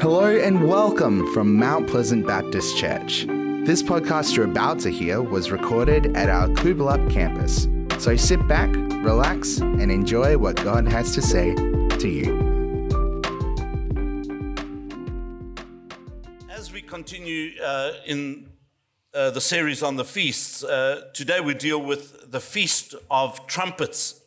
Hello and welcome from Mount Pleasant Baptist Church. This podcast you're about to hear was recorded at our Coolbellup campus. So sit back, relax, and enjoy what God has to say to you. As we continue uh, in uh, the series on the feasts, uh, today we deal with the Feast of Trumpets.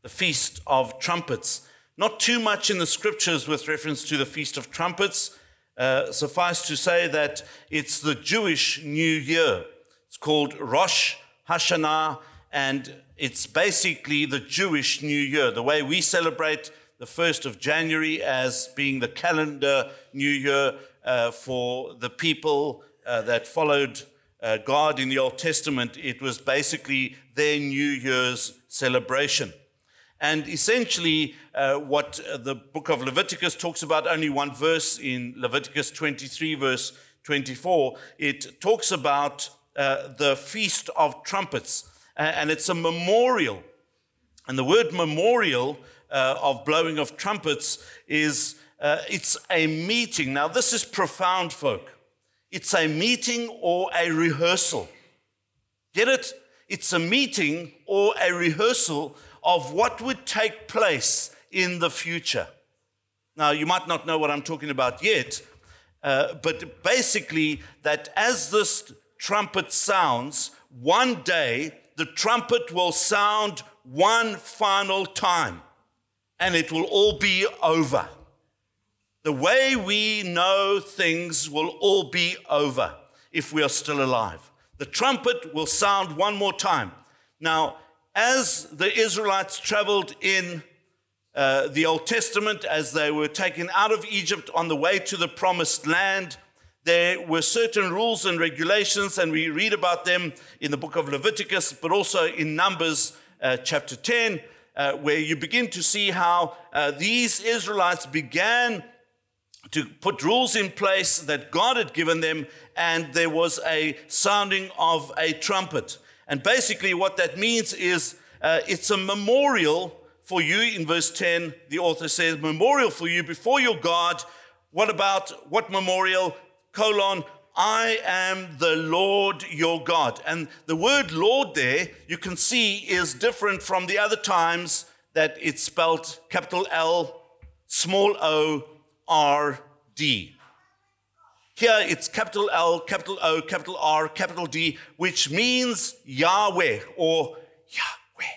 The Feast of Trumpets. Not too much in the scriptures with reference to the Feast of Trumpets. Uh, suffice to say that it's the Jewish New Year. It's called Rosh Hashanah, and it's basically the Jewish New Year, the way we celebrate the 1st of January as being the calendar New Year uh, for the people uh, that followed uh, God in the Old Testament. It was basically their New Year's celebration. And essentially, uh, what uh, the book of Leviticus talks about, only one verse in Leviticus 23, verse 24, it talks about uh, the Feast of Trumpets. and it's a memorial. And the word memorial uh, of blowing of trumpets is uh, it's a meeting. Now, this is profound, folk. It's a meeting or a rehearsal. Get it? It's a meeting or a rehearsal of what would take place in the future. Now, you might not know what I'm talking about yet, uh, but basically, that as this trumpet sounds, one day the trumpet will sound one final time and it will all be over. The way we know things will all be over if we are still alive. The trumpet will sound one more time. Now, as the Israelites traveled in uh, the Old Testament, as they were taken out of Egypt on the way to the promised land, there were certain rules and regulations, and we read about them in the book of Leviticus, but also in Numbers uh, chapter 10, uh, where you begin to see how uh, these Israelites began to put rules in place that God had given them, and there was a sounding of a trumpet. And basically, what that means is uh, it's a memorial for you. In verse 10, the author says, Memorial for you before your God. What about what memorial? Colon, I am the Lord your God. And the word Lord there, you can see, is different from the other times that it's spelled capital L, small o, R, D. Here it's capital L, capital O, capital R, capital D, which means Yahweh or Yahweh.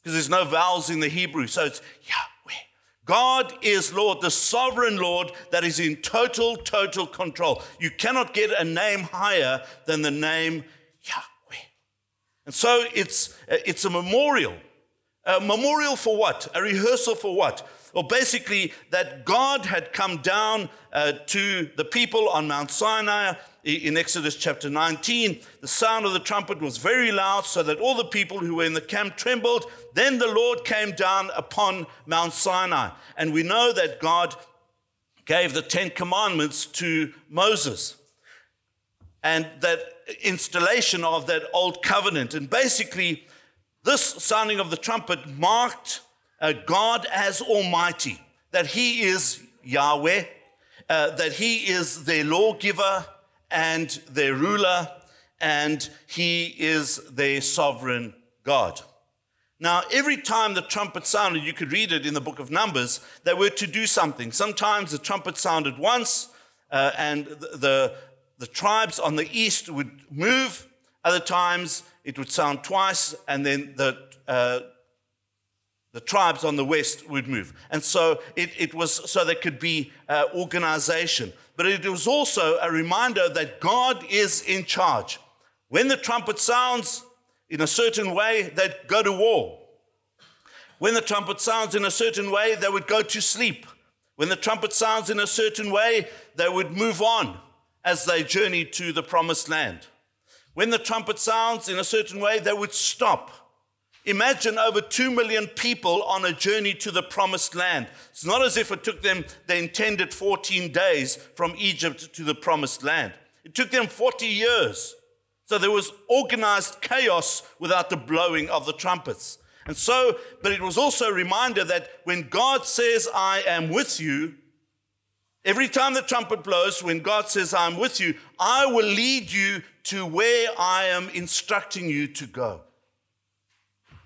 Because there's no vowels in the Hebrew, so it's Yahweh. God is Lord, the sovereign Lord that is in total, total control. You cannot get a name higher than the name Yahweh. And so it's, uh, it's a memorial. A memorial for what? A rehearsal for what? Well, basically, that God had come down uh, to the people on Mount Sinai in Exodus chapter 19. The sound of the trumpet was very loud, so that all the people who were in the camp trembled. Then the Lord came down upon Mount Sinai. And we know that God gave the Ten Commandments to Moses. And that installation of that old covenant. And basically, this sounding of the trumpet marked uh, God as Almighty, that He is Yahweh, uh, that He is their lawgiver and their ruler, and He is their sovereign God. Now, every time the trumpet sounded, you could read it in the book of Numbers, they were to do something. Sometimes the trumpet sounded once, uh, and the, the, the tribes on the east would move. Other times it would sound twice, and then the uh, the tribes on the west would move. And so it, it was so there could be uh, organization. But it was also a reminder that God is in charge. When the trumpet sounds in a certain way, they'd go to war. When the trumpet sounds in a certain way, they would go to sleep. When the trumpet sounds in a certain way, they would move on as they journeyed to the promised land. When the trumpet sounds in a certain way, they would stop Imagine over 2 million people on a journey to the promised land. It's not as if it took them the intended 14 days from Egypt to the promised land. It took them 40 years. So there was organized chaos without the blowing of the trumpets. And so, but it was also a reminder that when God says, I am with you, Every time the trumpet blows, when God says, I'm with you, I will lead you to where I am instructing you to go.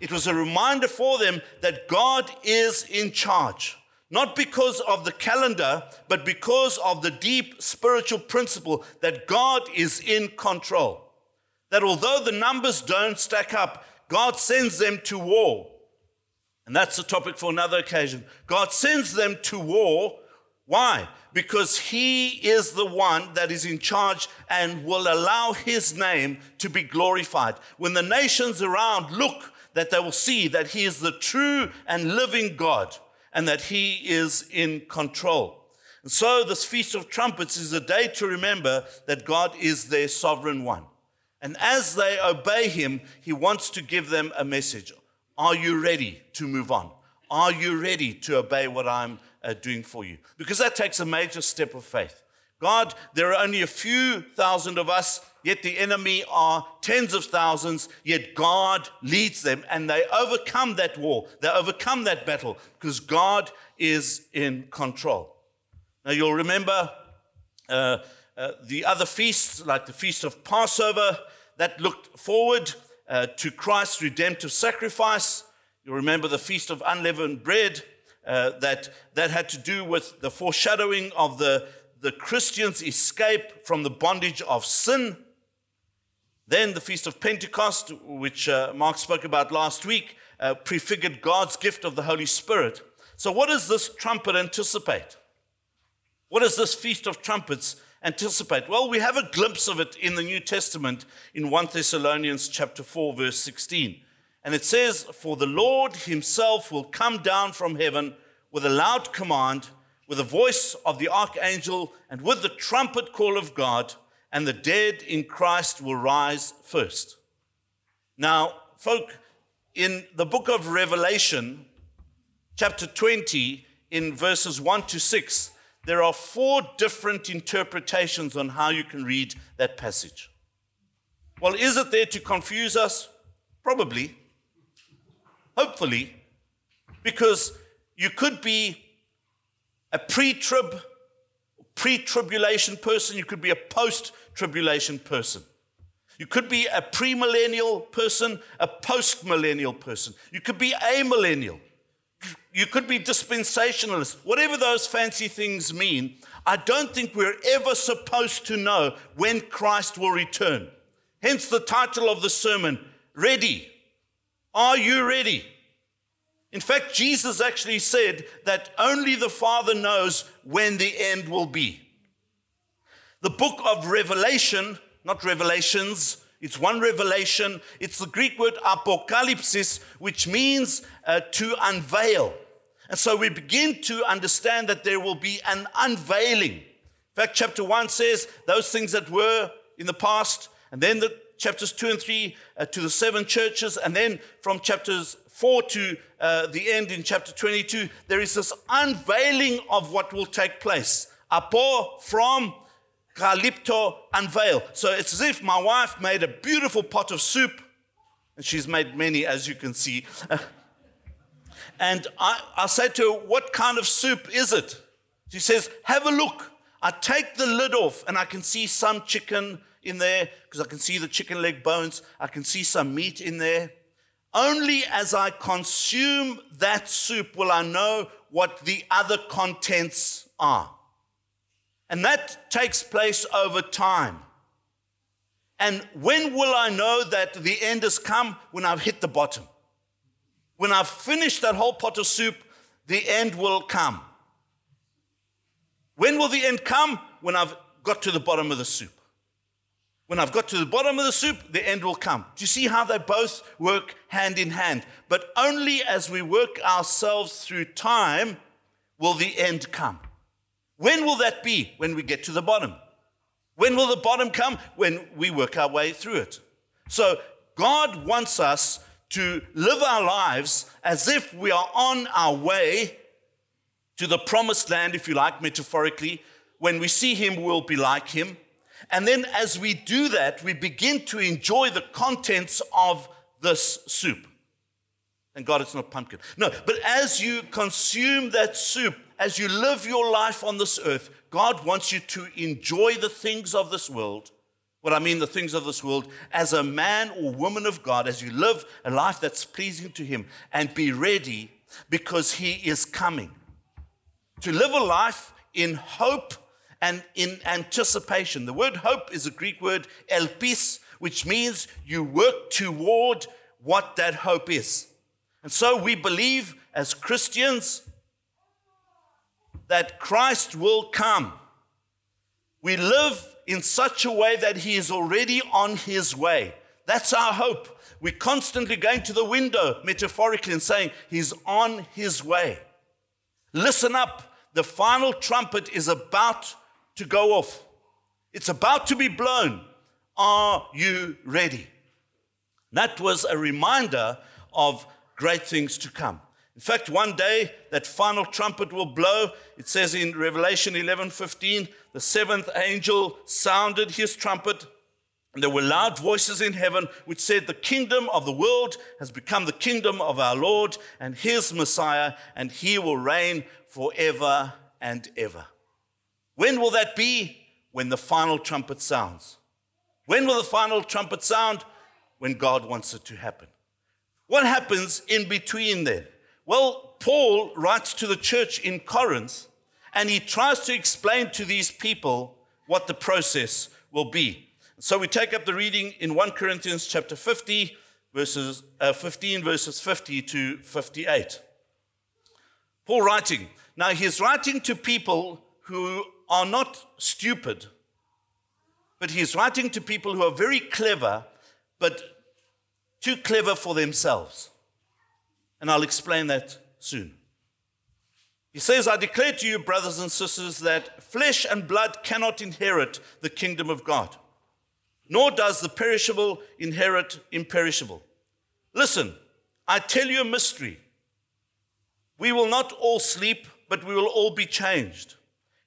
It was a reminder for them that God is in charge, not because of the calendar, but because of the deep spiritual principle that God is in control. That although the numbers don't stack up, God sends them to war. And that's a topic for another occasion. God sends them to war. Why? Because He is the one that is in charge and will allow His name to be glorified. When the nations around look, that they will see that He is the true and living God and that He is in control. And so, this Feast of Trumpets is a day to remember that God is their sovereign one. And as they obey him, he wants to give them a message. Are you ready to move on? Are you ready to obey what I'm uh, doing for you? Because that takes a major step of faith. God, there are only a few thousand of us, yet the enemy are tens of thousands, yet God leads them and they overcome that war. They overcome that battle because God is in control. Now, you'll remember uh, uh, the other feasts, like the Feast of Passover, that looked forward uh, to Christ's redemptive sacrifice. You'll remember the Feast of Unleavened Bread, uh, that, that had to do with the foreshadowing of the, the Christians' escape from the bondage of sin. Then the Feast of Pentecost, which uh, Mark spoke about last week, uh, prefigured God's gift of the Holy Spirit. So, what does this trumpet anticipate? What does this Feast of Trumpets anticipate? Well, we have a glimpse of it in the New Testament in 1 Thessalonians chapter 4 verse 16. And it says, "For the Lord himself will come down from heaven with a loud command, with the voice of the archangel, and with the trumpet call of God, and the dead in Christ will rise first. Now, folk, in the book of Revelation, chapter 20, in verses 1 to 6, there are four different interpretations on how you can read that passage. Well, is it there to confuse us? Probably. Hopefully. Because you could be a pre trib, pre tribulation person, you could be a post tribulation person. You could be a premillennial person, a post millennial person. You could be a millennial. You could be dispensationalist, whatever those fancy things mean. I don't think we're ever supposed to know when Christ will return. Hence the title of the sermon Ready. Are you ready? In fact, Jesus actually said that only the Father knows when the end will be. The book of Revelation, not Revelations, it's one revelation. It's the Greek word apocalypsis, which means uh, to unveil. And so we begin to understand that there will be an unveiling. In fact, chapter 1 says those things that were in the past, and then the chapters 2 and 3 uh, to the seven churches, and then from chapters 4 to uh, the end in chapter 22, there is this unveiling of what will take place. Apo from Kalipto unveil. So it's as if my wife made a beautiful pot of soup, and she's made many, as you can see. And I, I say to her, What kind of soup is it? She says, Have a look. I take the lid off and I can see some chicken in there because I can see the chicken leg bones. I can see some meat in there. Only as I consume that soup will I know what the other contents are. And that takes place over time. And when will I know that the end has come? When I've hit the bottom. When I've finished that whole pot of soup, the end will come. When will the end come? When I've got to the bottom of the soup. When I've got to the bottom of the soup, the end will come. Do you see how they both work hand in hand? But only as we work ourselves through time will the end come. When will that be? When we get to the bottom. When will the bottom come? When we work our way through it. So God wants us to live our lives as if we are on our way to the promised land, if you like, metaphorically. When we see Him, we'll be like Him. And then as we do that, we begin to enjoy the contents of this soup. And God, it's not pumpkin. No, but as you consume that soup as you live your life on this earth, God wants you to enjoy the things of this world. What I mean, the things of this world, as a man or woman of God, as you live a life that's pleasing to Him, and be ready because He is coming. To live a life in hope and in anticipation. The word hope is a Greek word, elpis, which means you work toward what that hope is. And so we believe as Christians that Christ will come. We live in such a way that he is already on his way. That's our hope. We're constantly going to the window, metaphorically, and saying, He's on his way. Listen up. The final trumpet is about to go off, it's about to be blown. Are you ready? That was a reminder of great things to come. In fact, one day that final trumpet will blow. It says in Revelation 11:15, the seventh angel sounded his trumpet, and there were loud voices in heaven which said, "The kingdom of the world has become the kingdom of our Lord and his Messiah, and he will reign forever and ever." When will that be? When the final trumpet sounds. When will the final trumpet sound? When God wants it to happen. What happens in between then? Well, Paul writes to the church in Corinth and he tries to explain to these people what the process will be. So we take up the reading in 1 Corinthians chapter 50, verses uh, 15, verses 50 to 58. Paul writing. Now he's writing to people who are not stupid, but he's writing to people who are very clever, but too clever for themselves. And I'll explain that soon. He says, I declare to you, brothers and sisters, that flesh and blood cannot inherit the kingdom of God, nor does the perishable inherit imperishable. Listen, I tell you a mystery. We will not all sleep, but we will all be changed.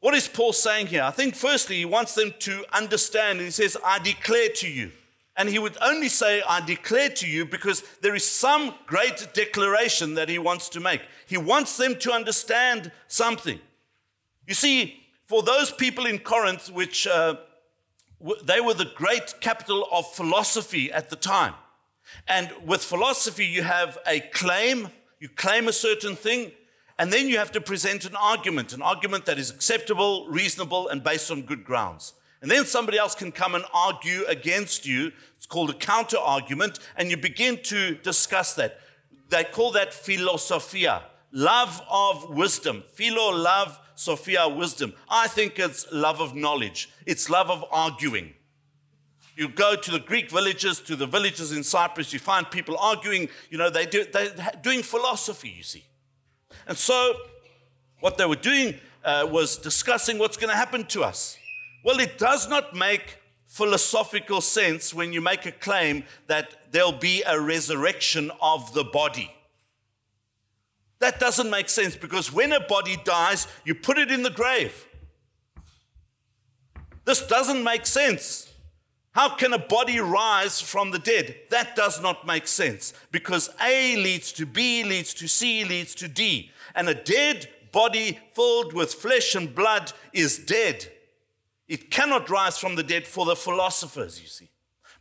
What is Paul saying here? I think, firstly, he wants them to understand. He says, I declare to you. And he would only say, I declare to you, because there is some great declaration that he wants to make. He wants them to understand something. You see, for those people in Corinth, which uh, they were the great capital of philosophy at the time. And with philosophy, you have a claim, you claim a certain thing, and then you have to present an argument, an argument that is acceptable, reasonable, and based on good grounds. And then somebody else can come and argue against you. It's called a counter argument, and you begin to discuss that. They call that philosophia, love of wisdom. Philo, love, Sophia, wisdom. I think it's love of knowledge, it's love of arguing. You go to the Greek villages, to the villages in Cyprus, you find people arguing, you know, they do, they're doing philosophy, you see. And so, what they were doing uh, was discussing what's going to happen to us. Well, it does not make philosophical sense when you make a claim that there'll be a resurrection of the body. That doesn't make sense because when a body dies, you put it in the grave. This doesn't make sense. How can a body rise from the dead? That does not make sense because A leads to B, leads to C, leads to D. And a dead body filled with flesh and blood is dead. It cannot rise from the dead for the philosophers, you see,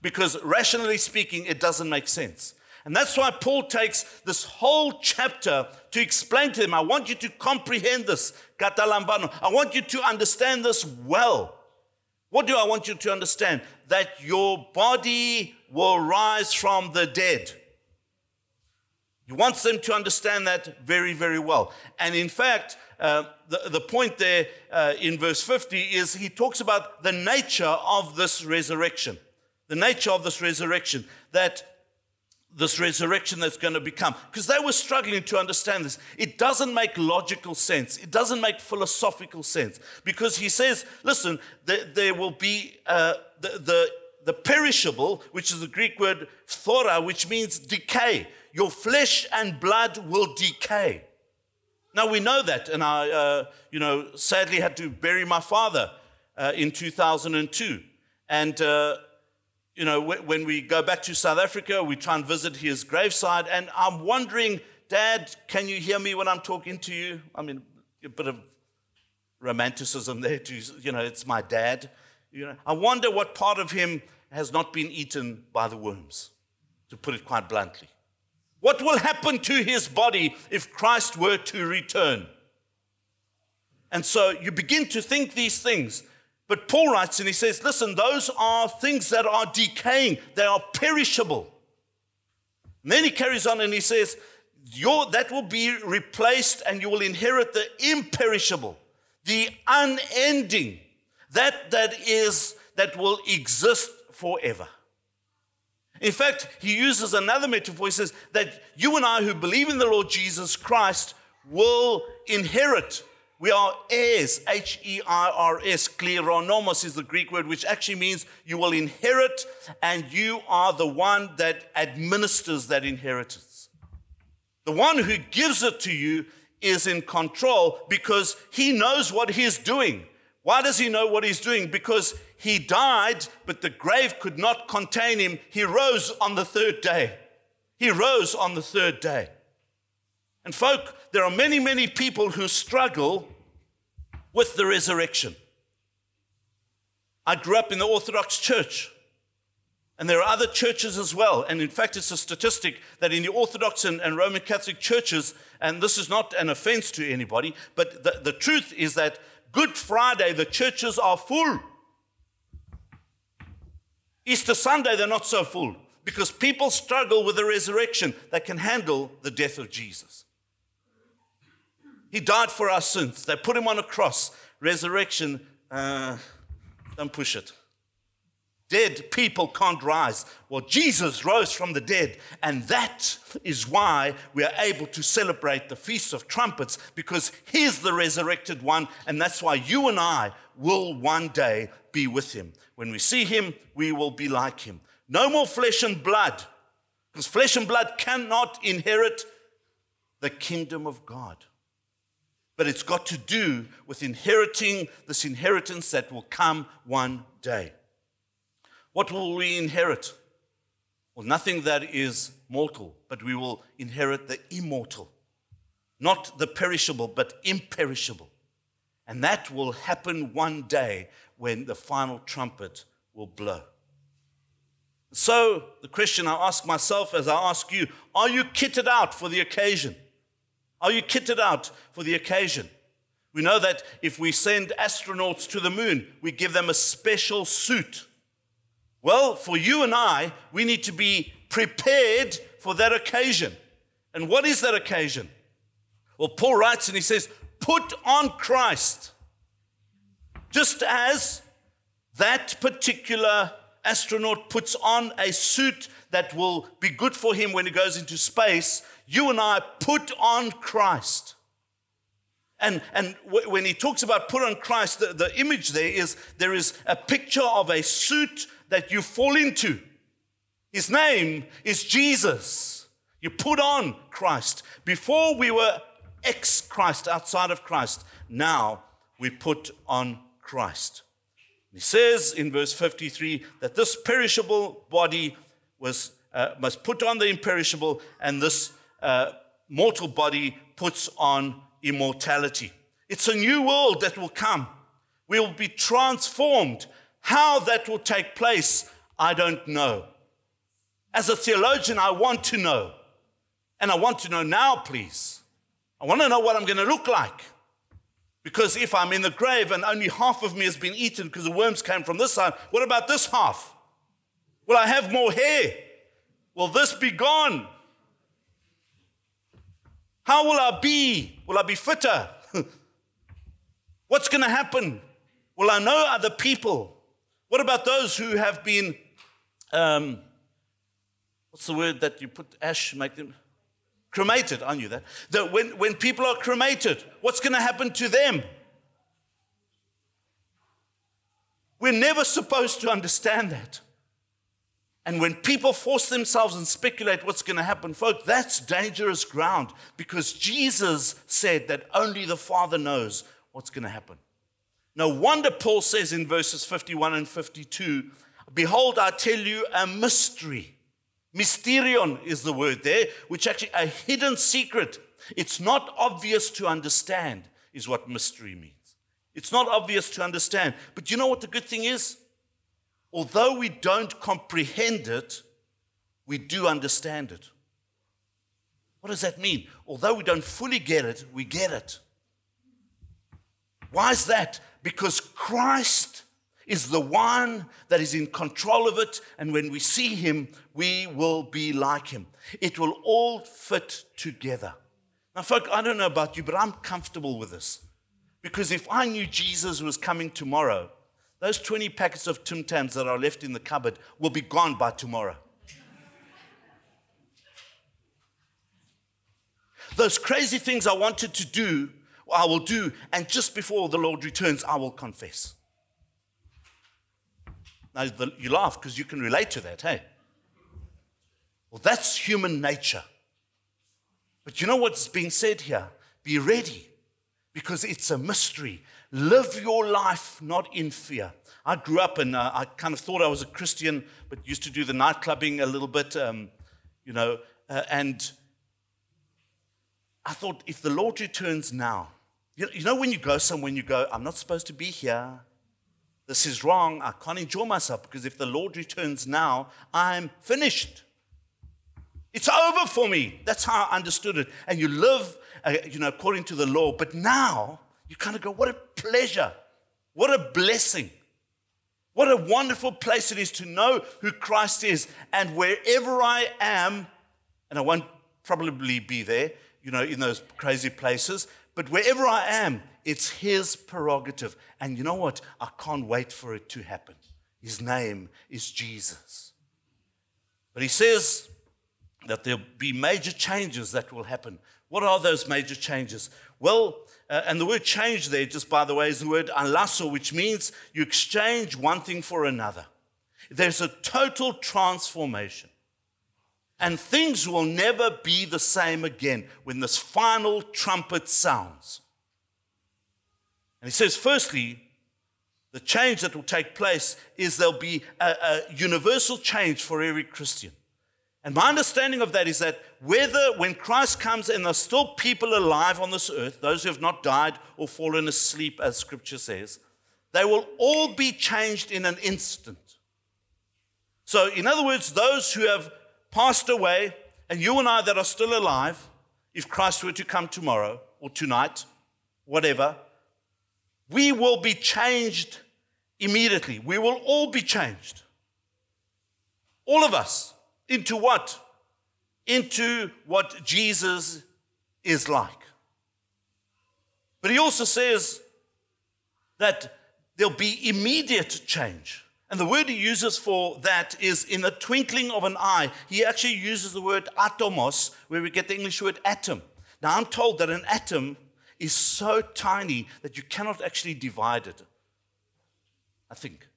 because rationally speaking, it doesn't make sense. And that's why Paul takes this whole chapter to explain to them I want you to comprehend this. I want you to understand this well. What do I want you to understand? That your body will rise from the dead. He wants them to understand that very, very well. And in fact, uh, the, the point there uh, in verse 50 is he talks about the nature of this resurrection. The nature of this resurrection, that this resurrection that's going to become. Because they were struggling to understand this. It doesn't make logical sense, it doesn't make philosophical sense. Because he says, listen, there, there will be uh, the, the, the perishable, which is the Greek word phthora, which means decay. Your flesh and blood will decay. Now we know that, and I, uh, you know, sadly had to bury my father uh, in 2002. And uh, you know, when we go back to South Africa, we try and visit his graveside, and I'm wondering, Dad, can you hear me when I'm talking to you? I mean, a bit of romanticism there, to, you know, it's my dad. You know, I wonder what part of him has not been eaten by the worms, to put it quite bluntly. What will happen to his body if Christ were to return? And so you begin to think these things. But Paul writes and he says, listen, those are things that are decaying, they are perishable. And then he carries on and he says, that will be replaced and you will inherit the imperishable, the unending, that that is that will exist forever. In fact, he uses another metaphor. He says that you and I who believe in the Lord Jesus Christ will inherit we are heirs, H E I R S. Kleronomos is the Greek word, which actually means you will inherit, and you are the one that administers that inheritance. The one who gives it to you is in control because he knows what he's doing. Why does he know what he's doing? Because he died, but the grave could not contain him. He rose on the third day. He rose on the third day. And, folk, there are many, many people who struggle with the resurrection. I grew up in the Orthodox Church, and there are other churches as well. And in fact, it's a statistic that in the Orthodox and, and Roman Catholic churches, and this is not an offense to anybody, but the, the truth is that Good Friday, the churches are full. Easter Sunday, they're not so full because people struggle with the resurrection They can handle the death of Jesus. He died for our sins. They put him on a cross. Resurrection, uh, don't push it. Dead people can't rise. Well, Jesus rose from the dead, and that is why we are able to celebrate the Feast of Trumpets because He's the resurrected one, and that's why you and I will one day be with Him. When we see Him, we will be like Him. No more flesh and blood, because flesh and blood cannot inherit the kingdom of God but it's got to do with inheriting this inheritance that will come one day. What will we inherit? Well, nothing that is mortal, but we will inherit the immortal, not the perishable, but imperishable. And that will happen one day when the final trumpet will blow. So, the question I ask myself as I ask you are you kitted out for the occasion? Are you kitted out for the occasion? We know that if we send astronauts to the moon, we give them a special suit. Well, for you and I, we need to be prepared for that occasion. And what is that occasion? Well, Paul writes and he says, Put on Christ. Just as that particular astronaut puts on a suit that will be good for him when he goes into space, you and I put on Christ. And, and w- when he talks about put on Christ, the, the image there is there is a picture of a suit that you fall into. His name is Jesus. You put on Christ. Before we were ex Christ, outside of Christ. Now we put on Christ. He says in verse 53 that this perishable body was, uh, must put on the imperishable, and this uh, mortal body puts on immortality. It's a new world that will come. We will be transformed. How that will take place, I don't know. As a theologian, I want to know. And I want to know now, please. I want to know what I'm going to look like. Because if I'm in the grave and only half of me has been eaten because the worms came from this side, what about this half? Will I have more hair? Will this be gone? How will I be? Will I be fitter? What's going to happen? Will I know other people? What about those who have been, um, what's the word that you put ash, make them cremated? I knew that. that when, when people are cremated, what's going to happen to them? We're never supposed to understand that. And when people force themselves and speculate what's going to happen, folks, that's dangerous ground because Jesus said that only the Father knows what's going to happen. No wonder Paul says in verses 51 and 52 Behold, I tell you a mystery. Mysterion is the word there, which actually a hidden secret. It's not obvious to understand, is what mystery means. It's not obvious to understand. But you know what the good thing is? Although we don't comprehend it, we do understand it. What does that mean? Although we don't fully get it, we get it. Why is that? Because Christ is the one that is in control of it, and when we see him, we will be like him. It will all fit together. Now, folk, I don't know about you, but I'm comfortable with this. Because if I knew Jesus was coming tomorrow, those 20 packets of Tim Tams that are left in the cupboard will be gone by tomorrow. Those crazy things I wanted to do, I will do, and just before the Lord returns, I will confess. Now, the, you laugh because you can relate to that, hey? Well, that's human nature. But you know what's being said here? Be ready because it's a mystery. Live your life not in fear. I grew up and uh, I kind of thought I was a Christian, but used to do the night clubbing a little bit, um, you know, uh, and I thought if the Lord returns now, you know, you know when you go somewhere and you go, I'm not supposed to be here. This is wrong. I can't enjoy myself because if the Lord returns now, I'm finished. It's over for me. That's how I understood it. And you live, uh, you know, according to the law. But now you kind of go, what a pleasure, what a blessing. What a wonderful place it is to know who Christ is. And wherever I am, and I won't probably be there, you know, in those crazy places, but wherever I am, it's His prerogative. And you know what? I can't wait for it to happen. His name is Jesus. But He says that there'll be major changes that will happen. What are those major changes? Well, uh, and the word change there, just by the way, is the word alasso, which means you exchange one thing for another. There's a total transformation. And things will never be the same again when this final trumpet sounds. And he says, firstly, the change that will take place is there'll be a, a universal change for every Christian. And my understanding of that is that whether when Christ comes and there's still people alive on this earth, those who have not died or fallen asleep, as scripture says, they will all be changed in an instant. So, in other words, those who have passed away, and you and I that are still alive, if Christ were to come tomorrow or tonight, whatever, we will be changed immediately. We will all be changed. All of us. Into what? Into what Jesus is like. But he also says that there'll be immediate change. And the word he uses for that is in the twinkling of an eye. He actually uses the word atomos, where we get the English word atom. Now, I'm told that an atom is so tiny that you cannot actually divide it. I think.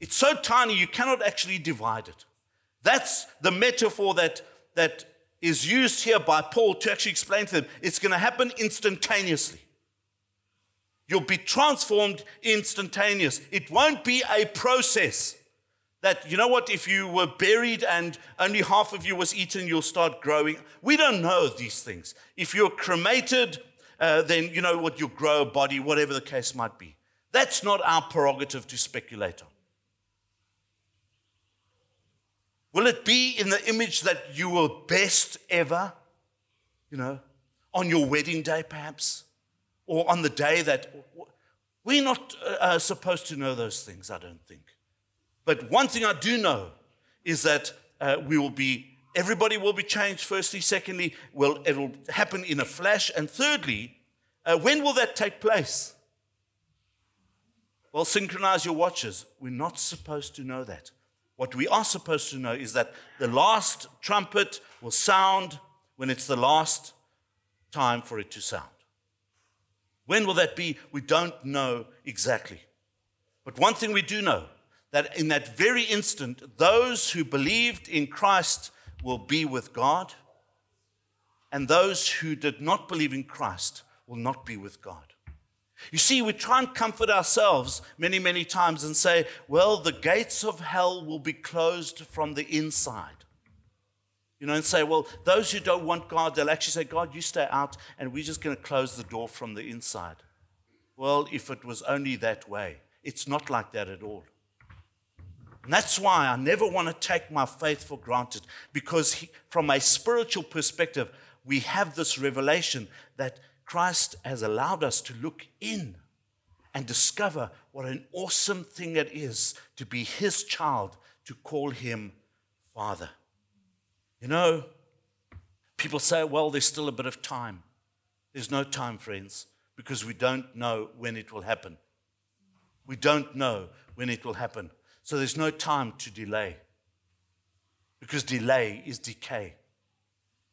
It's so tiny you cannot actually divide it. That's the metaphor that, that is used here by Paul to actually explain to them. It's going to happen instantaneously. You'll be transformed instantaneous. It won't be a process that, you know what, if you were buried and only half of you was eaten, you'll start growing. We don't know these things. If you're cremated, uh, then you know what, you'll grow a body, whatever the case might be. That's not our prerogative to speculate on. Will it be in the image that you were best ever? You know, on your wedding day, perhaps? Or on the day that. We're not uh, uh, supposed to know those things, I don't think. But one thing I do know is that uh, we will be, everybody will be changed, firstly. Secondly, well, it will happen in a flash. And thirdly, uh, when will that take place? Well, synchronize your watches. We're not supposed to know that. What we are supposed to know is that the last trumpet will sound when it's the last time for it to sound. When will that be? We don't know exactly. But one thing we do know that in that very instant, those who believed in Christ will be with God, and those who did not believe in Christ will not be with God. You see, we try and comfort ourselves many, many times and say, well, the gates of hell will be closed from the inside. You know, and say, well, those who don't want God, they'll actually say, God, you stay out, and we're just going to close the door from the inside. Well, if it was only that way, it's not like that at all. And that's why I never want to take my faith for granted, because he, from a spiritual perspective, we have this revelation that Christ has allowed us to look in and discover what an awesome thing it is to be his child, to call him Father. You know, people say, well, there's still a bit of time. There's no time, friends, because we don't know when it will happen. We don't know when it will happen. So there's no time to delay, because delay is decay.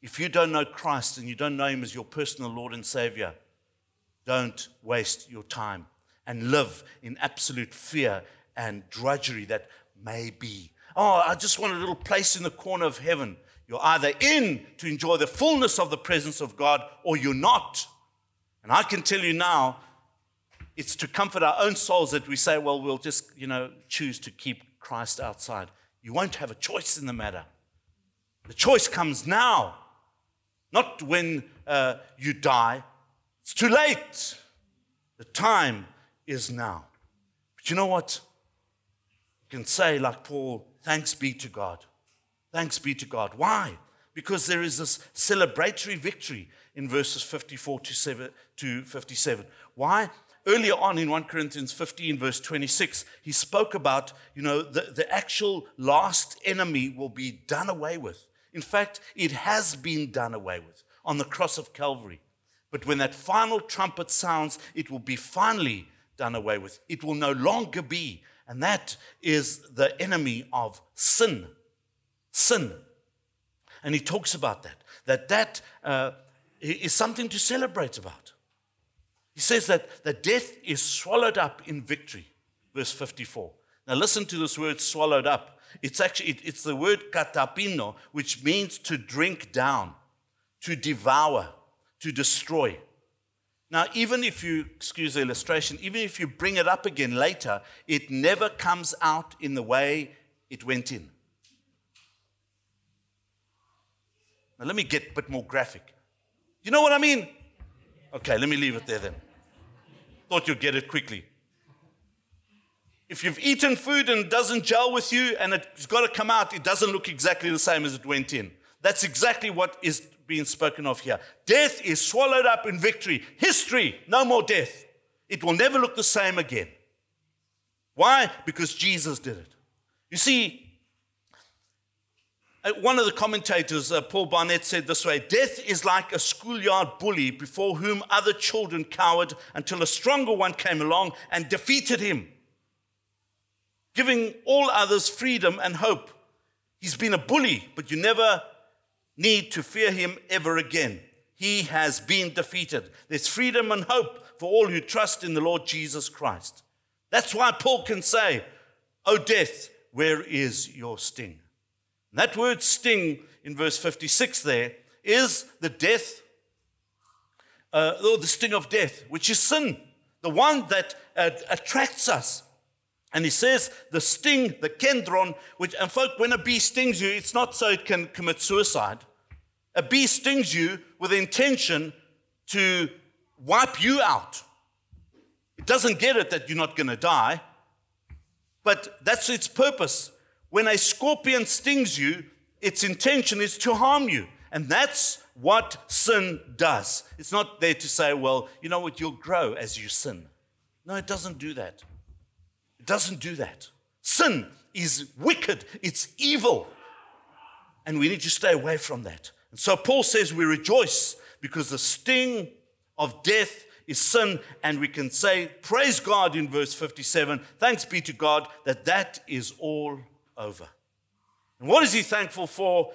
If you don't know Christ and you don't know Him as your personal Lord and Savior, don't waste your time and live in absolute fear and drudgery that may be. Oh, I just want a little place in the corner of heaven. You're either in to enjoy the fullness of the presence of God or you're not. And I can tell you now, it's to comfort our own souls that we say, well, we'll just, you know, choose to keep Christ outside. You won't have a choice in the matter. The choice comes now not when uh, you die. It's too late. The time is now. But you know what? You can say, like Paul, thanks be to God. Thanks be to God. Why? Because there is this celebratory victory in verses 54 to 57. Why? Earlier on in 1 Corinthians 15, verse 26, he spoke about, you know, the, the actual last enemy will be done away with. In fact, it has been done away with on the cross of Calvary. But when that final trumpet sounds, it will be finally done away with. It will no longer be. And that is the enemy of sin. Sin. And he talks about that, that that uh, is something to celebrate about. He says that, that death is swallowed up in victory, verse 54. Now listen to this word swallowed up. It's actually it, it's the word katapino, which means to drink down, to devour, to destroy. Now, even if you, excuse the illustration, even if you bring it up again later, it never comes out in the way it went in. Now, let me get a bit more graphic. You know what I mean? Okay, let me leave it there then. Thought you'd get it quickly. If you've eaten food and it doesn't gel with you and it's got to come out, it doesn't look exactly the same as it went in. That's exactly what is being spoken of here. Death is swallowed up in victory. History, no more death. It will never look the same again. Why? Because Jesus did it. You see, uh, one of the commentators, uh, Paul Barnett, said this way Death is like a schoolyard bully before whom other children cowered until a stronger one came along and defeated him giving all others freedom and hope. He's been a bully, but you never need to fear him ever again. He has been defeated. There's freedom and hope for all who trust in the Lord Jesus Christ. That's why Paul can say, O death, where is your sting? And that word sting in verse 56 there is the death, uh, or the sting of death, which is sin, the one that uh, attracts us. And he says the sting, the kendron, which, and folk, when a bee stings you, it's not so it can commit suicide. A bee stings you with intention to wipe you out. It doesn't get it that you're not going to die, but that's its purpose. When a scorpion stings you, its intention is to harm you. And that's what sin does. It's not there to say, well, you know what, you'll grow as you sin. No, it doesn't do that. Doesn't do that. Sin is wicked, it's evil. And we need to stay away from that. And so Paul says we rejoice because the sting of death is sin. And we can say, Praise God in verse 57. Thanks be to God that that is all over. And what is he thankful for?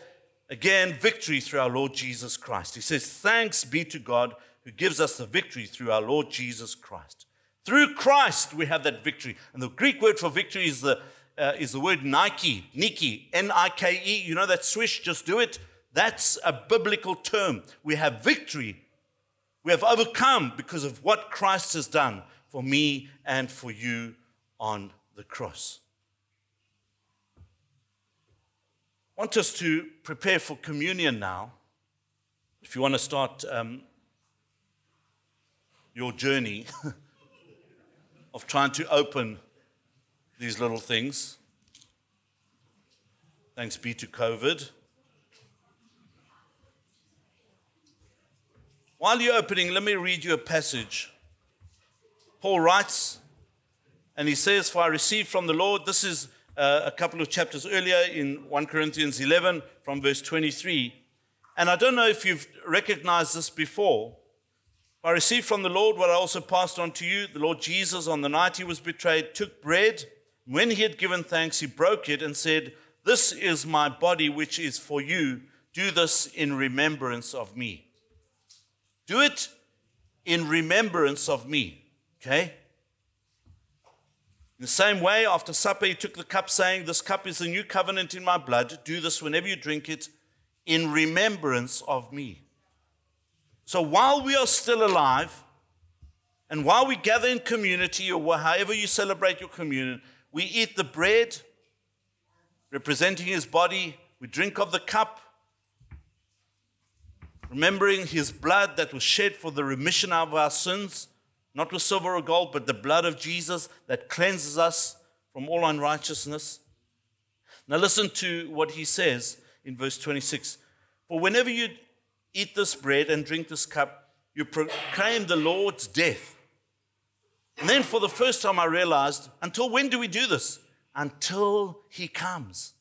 Again, victory through our Lord Jesus Christ. He says, Thanks be to God who gives us the victory through our Lord Jesus Christ. Through Christ, we have that victory. And the Greek word for victory is the, uh, is the word Nike, Nike, N I K E. You know that swish, just do it. That's a biblical term. We have victory. We have overcome because of what Christ has done for me and for you on the cross. I want us to prepare for communion now. If you want to start um, your journey of trying to open these little things, thanks be to COVID. While you're opening, let me read you a passage. Paul writes, and he says, For I received from the Lord, this is uh, a couple of chapters earlier in 1 Corinthians 11 from verse 23. And I don't know if you've recognized this before. I received from the Lord what I also passed on to you. The Lord Jesus, on the night he was betrayed, took bread. When he had given thanks, he broke it and said, This is my body, which is for you. Do this in remembrance of me. Do it in remembrance of me. Okay? In the same way, after supper, he took the cup, saying, This cup is the new covenant in my blood. Do this whenever you drink it in remembrance of me. So while we are still alive, and while we gather in community, or however you celebrate your communion, we eat the bread representing his body, we drink of the cup remembering his blood that was shed for the remission of our sins, not with silver or gold, but the blood of Jesus that cleanses us from all unrighteousness. Now, listen to what he says in verse 26 For whenever you eat this bread and drink this cup, you proclaim the Lord's death. And then, for the first time, I realized until when do we do this? Until he comes.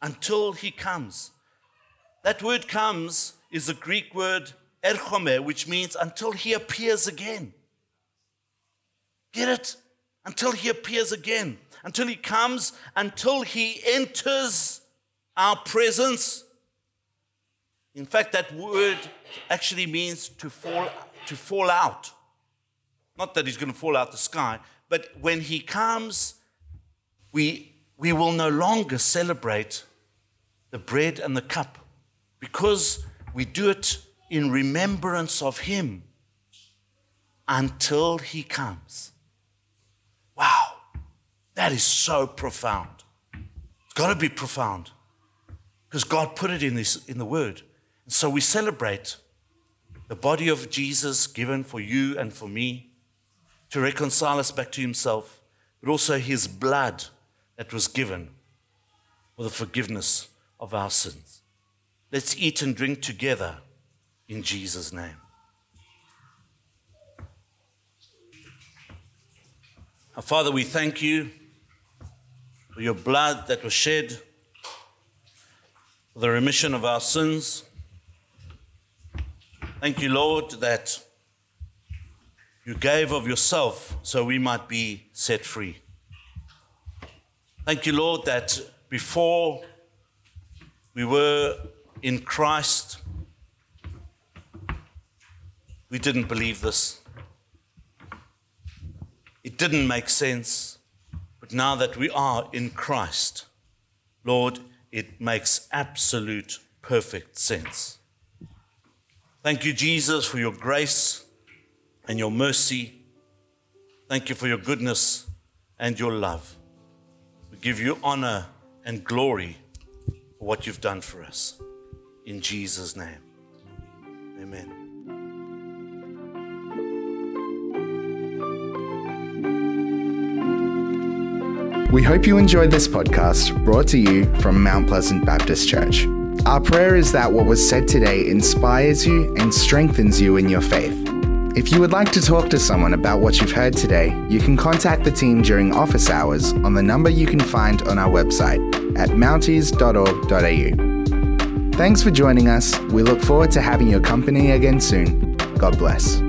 Until he comes. That word comes is the Greek word erchomai, which means until he appears again. Get it? Until he appears again. Until he comes, until he enters our presence. In fact, that word actually means to fall, to fall out. Not that he's going to fall out the sky, but when he comes, we, we will no longer celebrate the bread and the cup because we do it in remembrance of Him until He comes. Wow, that is so profound. It's got to be profound because God put it in, this, in the Word. And so we celebrate the body of Jesus given for you and for me to reconcile us back to Himself, but also His blood that was given for the forgiveness of our sins. Let's eat and drink together in Jesus' name. Our Father, we thank you for your blood that was shed for the remission of our sins. Thank you, Lord, that you gave of yourself so we might be set free. Thank you, Lord, that before we were in Christ, we didn't believe this. It didn't make sense. But now that we are in Christ, Lord, it makes absolute, perfect sense. Thank you, Jesus, for your grace and your mercy. Thank you for your goodness and your love. We give you honor and glory for what you've done for us in Jesus' name. Amen. We hope you enjoyed this podcast brought to you from Mount Pleasant Baptist Church. Our prayer is that what was said today inspires you and strengthens you in your faith. If you would like to talk to someone about what you've heard today, you can contact the team during office hours on the number you can find on our website at mounties.org.au. Thanks for joining us. We look forward to having your company again soon. God bless.